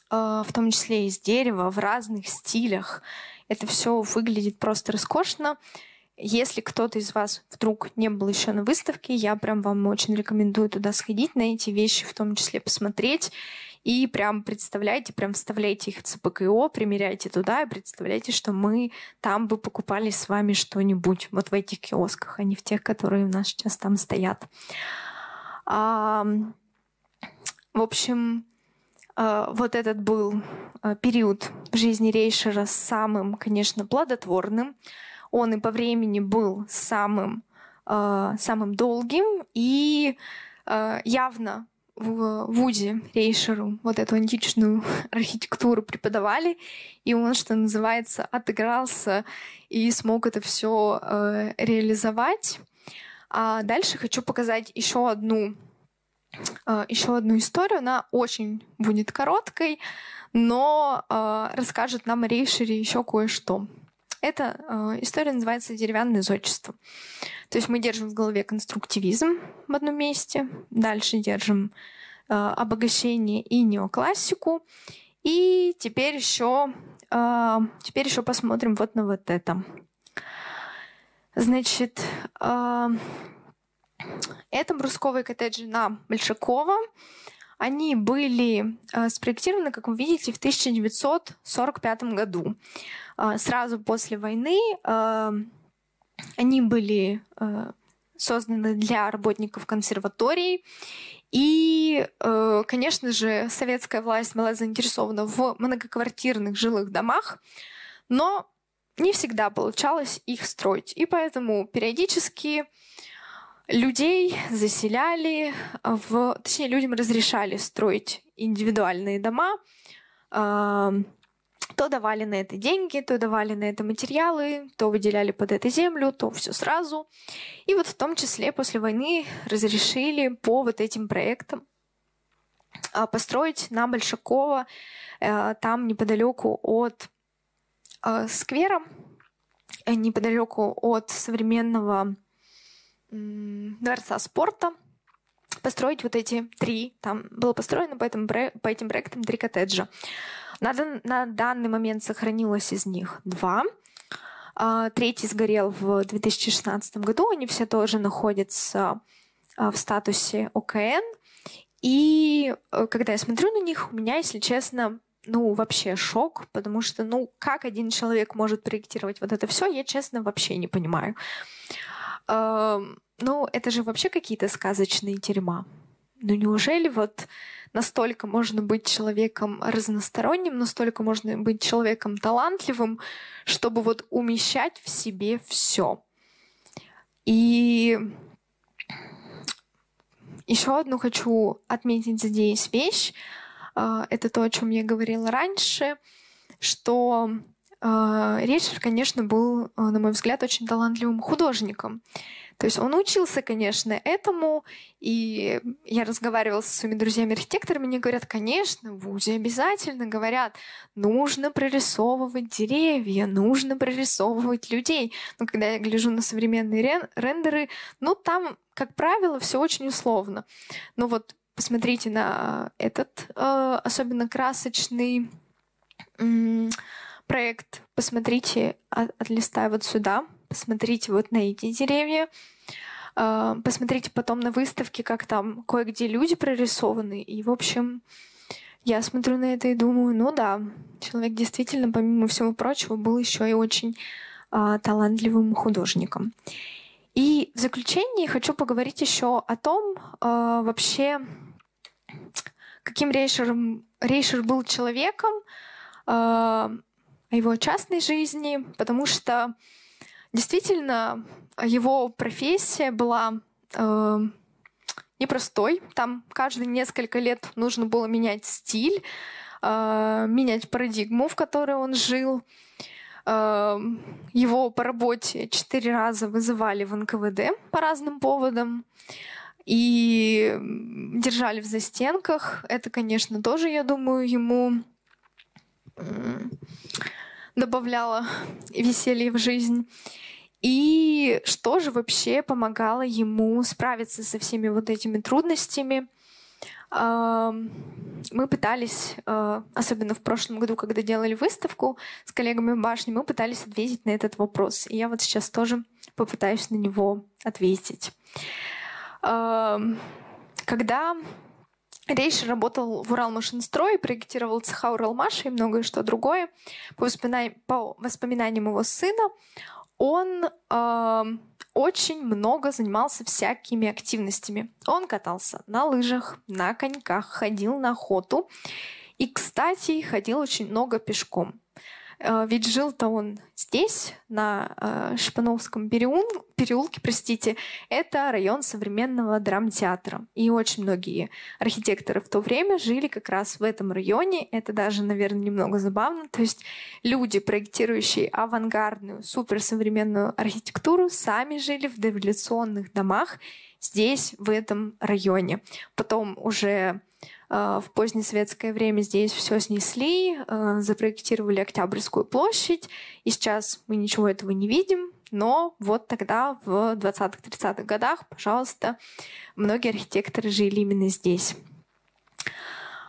в том числе из дерева, в разных стилях. Это все выглядит просто роскошно. Если кто-то из вас вдруг не был еще на выставке, я прям вам очень рекомендую туда сходить, на эти вещи в том числе посмотреть. И прям представляете, прям вставляйте их в ЦПКО, примеряйте туда и представляйте, что мы там бы покупали с вами что-нибудь вот в этих киосках, а не в тех, которые у нас сейчас там стоят. А, в общем, а, вот этот был а, период в жизни Рейшера самым, конечно, плодотворным он и по времени был самым, э, самым долгим, и э, явно в Вуде Рейшеру вот эту античную архитектуру преподавали, и он, что называется, отыгрался и смог это все э, реализовать. А дальше хочу показать еще одну э, еще одну историю. Она очень будет короткой, но э, расскажет нам о Рейшере еще кое-что. Эта э, история называется «Деревянное зодчество». То есть мы держим в голове конструктивизм в одном месте, дальше держим э, обогащение и неоклассику, и теперь еще, э, теперь еще посмотрим вот на вот это. Значит, э, это брусковые коттеджи на Большакова. Они были э, спроектированы, как вы видите, в 1945 году. Э, сразу после войны э, они были созданы для работников консерваторий. И, конечно же, советская власть была заинтересована в многоквартирных жилых домах, но не всегда получалось их строить. И поэтому периодически людей заселяли, в, точнее, людям разрешали строить индивидуальные дома, то давали на это деньги, то давали на это материалы, то выделяли под это землю, то все сразу. И вот в том числе после войны разрешили по вот этим проектам э, построить на Большакова, э, там неподалеку от э, сквера, неподалеку от современного дворца спорта, построить вот эти три, там было построено по, этим, по этим проектам три коттеджа. На, на данный момент сохранилось из них два. А, третий сгорел в 2016 году. Они все тоже находятся а, в статусе ОКН. И э, когда я смотрю на них, у меня, если честно, ну, вообще шок, потому что, ну, как один человек может проектировать вот это все, я, честно, вообще не понимаю. Ну, это же вообще какие-то сказочные тюрьма. Ну, неужели вот настолько можно быть человеком разносторонним, настолько можно быть человеком талантливым, чтобы вот умещать в себе все. И еще одну хочу отметить здесь вещь. А, это то, о чем я говорила раньше, что Ричард, конечно, был, а, на мой взгляд, очень талантливым художником. То есть он учился, конечно, этому, и я разговаривала со своими друзьями-архитекторами, они говорят, конечно, в ВУЗе обязательно говорят, нужно прорисовывать деревья, нужно прорисовывать людей. Но когда я гляжу на современные рен- рендеры, ну там, как правило, все очень условно. Но вот посмотрите на этот э, особенно красочный проект, посмотрите, от, отлистай вот сюда, посмотрите вот на эти деревья, э, посмотрите потом на выставке, как там кое-где люди прорисованы. И, в общем, я смотрю на это и думаю, ну да, человек действительно, помимо всего прочего, был еще и очень э, талантливым художником. И в заключение хочу поговорить еще о том, э, вообще, каким Рейшером, Рейшер был человеком, э, о его частной жизни, потому что действительно его профессия была э, непростой. Там каждые несколько лет нужно было менять стиль, э, менять парадигму, в которой он жил. Э, его по работе четыре раза вызывали в НКВД по разным поводам и держали в застенках. Это, конечно, тоже, я думаю, ему добавляла веселье в жизнь. И что же вообще помогало ему справиться со всеми вот этими трудностями? Мы пытались, а, особенно в прошлом году, когда делали выставку с коллегами в башне, мы пытались ответить на этот вопрос. И я вот сейчас тоже попытаюсь на него ответить. Когда Рейш работал в Уралмашинстрой, проектировал цеха Уралмаша и многое что другое. По, воспоминаниям, по воспоминаниям его сына, он э, очень много занимался всякими активностями. Он катался на лыжах, на коньках, ходил на охоту. И, кстати, ходил очень много пешком. Э, ведь жил-то он здесь, на э, Шпановском переулке, простите, это район современного драмтеатра. И очень многие архитекторы в то время жили как раз в этом районе. Это даже, наверное, немного забавно. То есть люди, проектирующие авангардную, суперсовременную архитектуру, сами жили в дореволюционных домах здесь, в этом районе. Потом уже в позднесоветское время здесь все снесли, э, запроектировали Октябрьскую площадь, и сейчас мы ничего этого не видим, но вот тогда, в 20-30-х годах, пожалуйста, многие архитекторы жили именно здесь.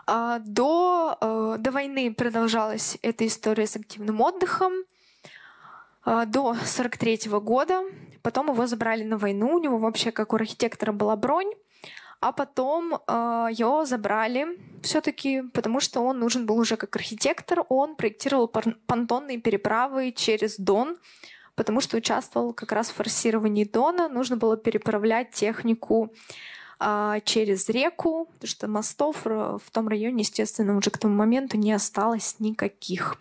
А до, до войны продолжалась эта история с активным отдыхом до 43 года. Потом его забрали на войну. У него вообще, как у архитектора, была бронь а потом э, его забрали все-таки, потому что он нужен был уже как архитектор. Он проектировал понтонные переправы через Дон, потому что участвовал как раз в форсировании Дона. Нужно было переправлять технику э, через реку, потому что мостов в том районе, естественно, уже к тому моменту не осталось никаких.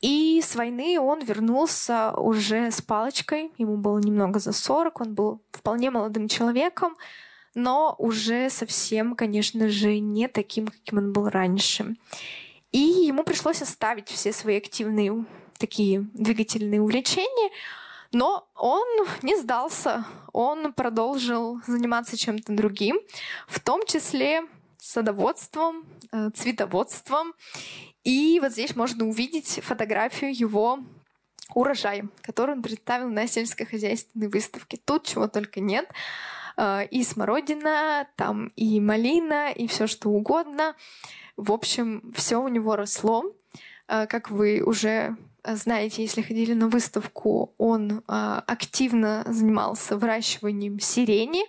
И с войны он вернулся уже с палочкой. Ему было немного за 40, он был вполне молодым человеком но уже совсем, конечно же, не таким, каким он был раньше. И ему пришлось оставить все свои активные такие двигательные увлечения, но он не сдался, он продолжил заниматься чем-то другим, в том числе садоводством, э, цветоводством. И вот здесь можно увидеть фотографию его урожая, который он представил на сельскохозяйственной выставке. Тут чего только нет. Э, и смородина, там и малина, и все что угодно. В общем, все у него росло. Э, как вы уже знаете, если ходили на выставку, он э, активно занимался выращиванием сирени.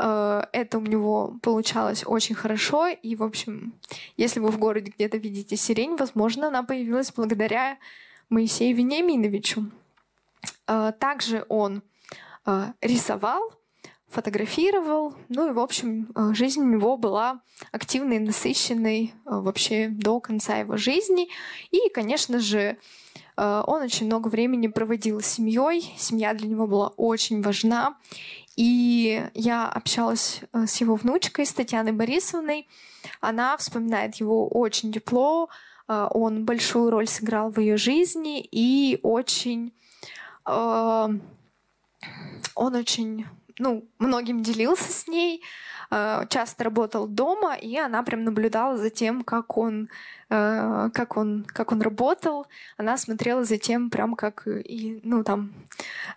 Это у него получалось очень хорошо. И, в общем, если вы в городе где-то видите сирень, возможно, она появилась благодаря Моисею Вениаминовичу. Также он рисовал, фотографировал. Ну и, в общем, э, жизнь у него была активной, насыщенной э, вообще до конца его жизни. И, конечно же, э, он очень много времени проводил с семьей. Семья для него была очень важна. И я общалась с его внучкой, с Татьяной Борисовной. Она вспоминает его очень тепло. Он большую роль сыграл в ее жизни и очень... Он очень ну, многим делился с ней, э, часто работал дома, и она прям наблюдала за тем, как он, э, как он, как он работал. Она смотрела за тем, прям как и, ну, там,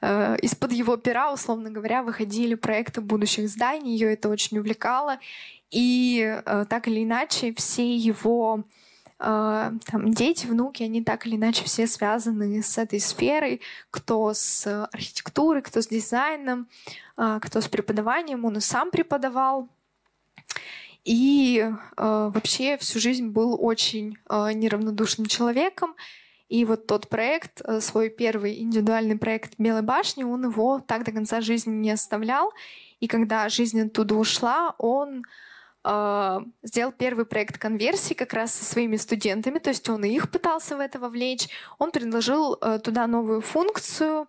э, из-под его пера, условно говоря, выходили проекты будущих зданий. Ее это очень увлекало. И так или иначе все его там, дети, внуки, они так или иначе все связаны с этой сферой, кто с архитектурой, кто с дизайном, а, кто с преподаванием, он и сам преподавал. И э, вообще всю жизнь был очень неравнодушным человеком. И вот тот проект, свой первый индивидуальный проект Белой башни, он его так до конца жизни не оставлял. И когда жизнь оттуда ушла, он а, сделал первый проект конверсии как раз со своими студентами, то есть он и их пытался в это вовлечь. Он предложил э, туда новую функцию,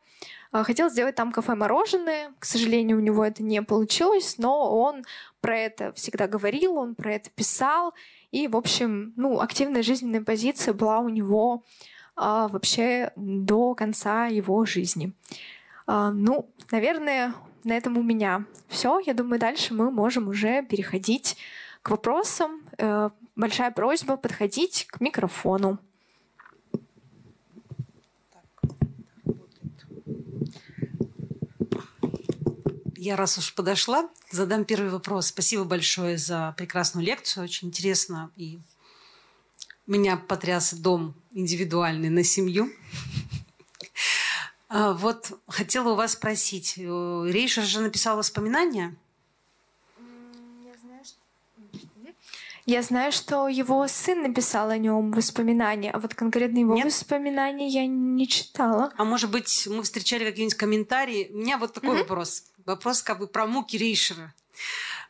а, хотел сделать там кафе-мороженое. К сожалению, у него это не получилось, но он про это всегда говорил, он про это писал. И, в общем, ну, активная жизненная позиция была у него а, вообще до конца его жизни. А, ну, наверное, на этом у меня все. Я думаю, дальше мы можем уже переходить к вопросам. Э, большая просьба подходить к микрофону. Я раз уж подошла, задам первый вопрос. Спасибо большое за прекрасную лекцию. Очень интересно. И меня потряс дом индивидуальный на семью. А, вот хотела у вас спросить. Э, Рейшер же написал воспоминания? Я знаю, что... Я знаю, что его сын написал о нем воспоминания, а вот конкретно его Нет? воспоминания я не читала. А может быть, мы встречали какие-нибудь комментарии? У меня вот такой mm-hmm. вопрос. Вопрос как бы про муки Рейшера.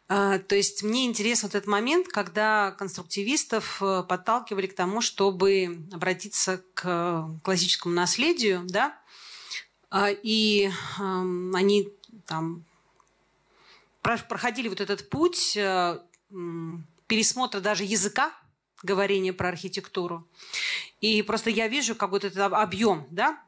А, то есть мне интересен вот этот момент, когда конструктивистов э, подталкивали к тому, чтобы обратиться к классическому наследию, да, и они там проходили вот этот путь э, пересмотра даже языка говорения про архитектуру. И просто я вижу как вот этот объем, да,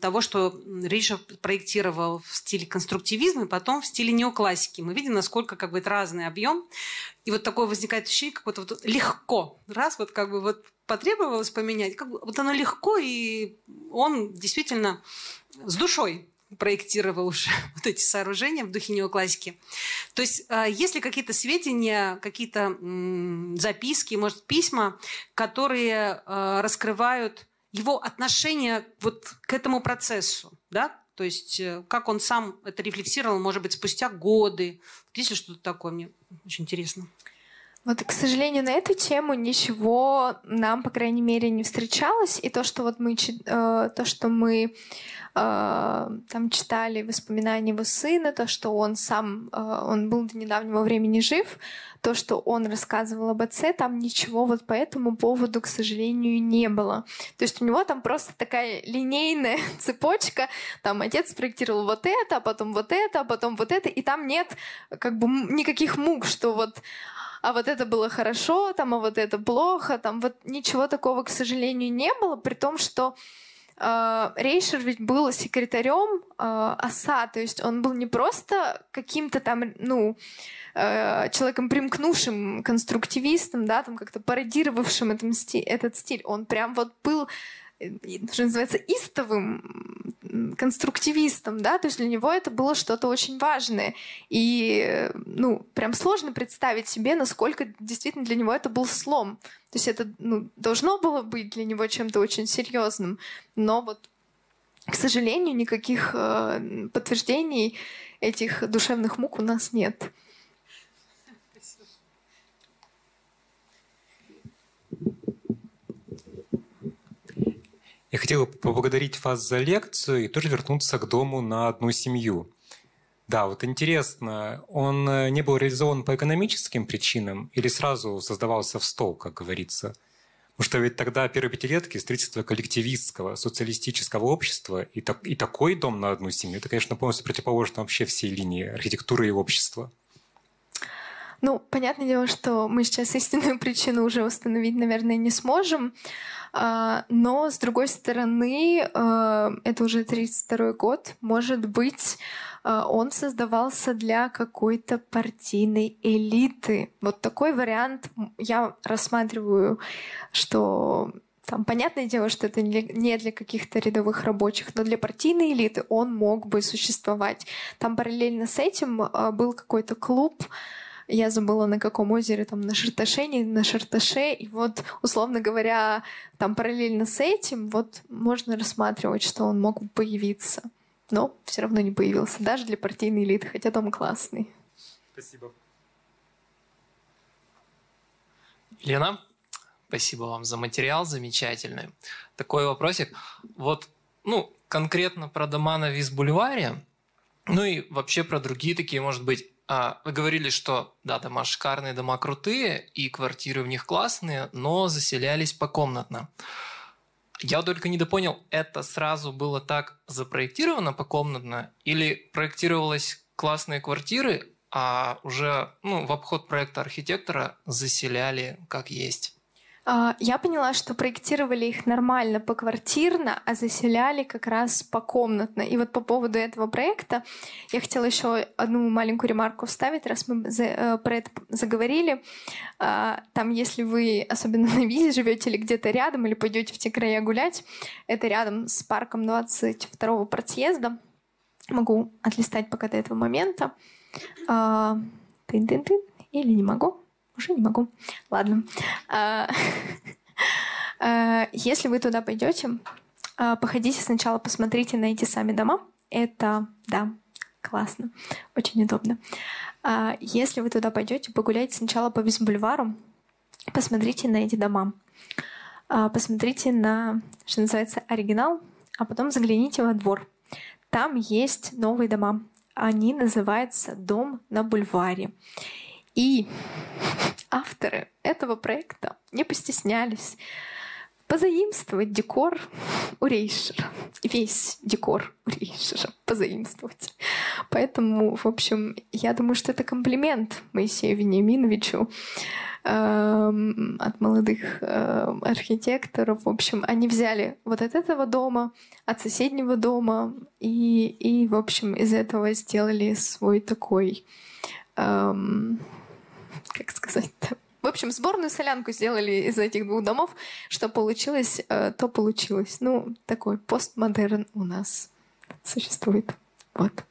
того, что Риша проектировал в стиле конструктивизма и потом в стиле неоклассики. Мы видим, насколько как бы это разный объем. И вот такое возникает ощущение, как вот, вот легко. Раз вот как бы вот потребовалось поменять, как вот оно легко, и он действительно с душой проектировал уже вот эти сооружения в духе неоклассики. То есть а, есть ли какие-то сведения, какие-то записки, может, письма, которые а, раскрывают его отношение вот к этому процессу, да? То есть э, как он сам это рефлексировал, может быть, спустя годы. Есть ли что-то такое? Мне очень интересно. Вот, к сожалению, на эту тему ничего нам, по крайней мере, не встречалось. И то, что вот мы, э, то, что мы э, там читали воспоминания его сына, то, что он сам, э, он был до недавнего времени жив, то, что он рассказывал об отце, там ничего вот по этому поводу, к сожалению, не было. То есть у него там просто такая линейная цепочка, там отец спроектировал вот это, а потом вот это, а потом вот это, и там нет как бы никаких мук, что вот а вот это было хорошо, там, а вот это плохо, там вот ничего такого, к сожалению, не было, при том, что э, Рейшер ведь был секретарем э, ОСА, то есть он был не просто каким-то там, ну, э, человеком, примкнувшим конструктивистом, да, там как-то пародировавшим этом сти- этот стиль, он прям вот был что называется, истовым конструктивистом, да, то есть для него это было что-то очень важное. И, ну, прям сложно представить себе, насколько действительно для него это был слом. То есть это, ну, должно было быть для него чем-то очень серьезным, но вот, к сожалению, никаких э, подтверждений этих душевных мук у нас нет. Я хотел поблагодарить вас за лекцию и тоже вернуться к дому на одну семью. Да, вот интересно, он э, не был реализован по экономическим причинам или сразу создавался в стол, как говорится? Потому что ведь тогда первые пятилетки строительство коллективистского, социалистического общества и, так, и такой дом на одну семью, это, конечно, полностью противоположно вообще всей линии архитектуры и общества. Ну, понятное дело, что мы сейчас истинную причину уже установить, наверное, не сможем. А, но, с другой стороны, а, это уже 32 год, может быть, а, он создавался для какой-то партийной элиты. Вот такой вариант я рассматриваю, что там, понятное дело, что это не для каких-то рядовых рабочих, но для партийной элиты он мог бы существовать. Там параллельно с этим был какой-то клуб, я забыла на каком озере, там на Шарташе, не на Шарташе, и вот, условно говоря, там параллельно с этим вот можно рассматривать, что он мог бы появиться. Но все равно не появился, даже для партийной элиты, хотя дом классный. Спасибо. Лена, спасибо вам за материал замечательный. Такой вопросик. Вот, ну, конкретно про дома на Виз-бульваре, ну и вообще про другие такие, может быть, а, вы говорили, что да, дома шикарные, дома крутые, и квартиры в них классные, но заселялись покомнатно. Я только недопонял, это сразу было так запроектировано покомнатно, или проектировалось классные квартиры, а уже ну, в обход проекта архитектора заселяли как есть? А, я поняла, что проектировали их нормально поквартирно, а заселяли как раз покомнатно. И вот по поводу этого проекта я хотела еще одну маленькую ремарку вставить, раз мы э, про это заговорили. А, там, если вы, особенно на визе, живете или где-то рядом, или пойдете в те края гулять, это рядом с парком 22-го партсъезда. Могу отлистать пока до этого момента. А, тын-тын-тын. Или не могу? Уже не могу. Ладно. А, а, если вы туда пойдете, а, походите сначала, посмотрите на эти сами дома. Это, да, классно, очень удобно. Если вы туда пойдете, погуляйте сначала по Визбульвару, посмотрите на эти дома. Посмотрите на, что называется, оригинал, а потом загляните во двор. Там есть новые дома. Они называются «Дом на бульваре». И авторы этого проекта не постеснялись позаимствовать декор у Рейшера. Весь декор у Рейшера позаимствовать. Поэтому, в общем, я думаю, что это комплимент Моисею Вениаминовичу эм, от молодых э, архитекторов. В общем, они взяли вот от этого дома, от соседнего дома, и, и в общем, из этого сделали свой такой, эм, как сказать-то, в общем, сборную солянку сделали из этих двух домов. Что получилось, э, то получилось. Ну, такой постмодерн у нас существует. Вот.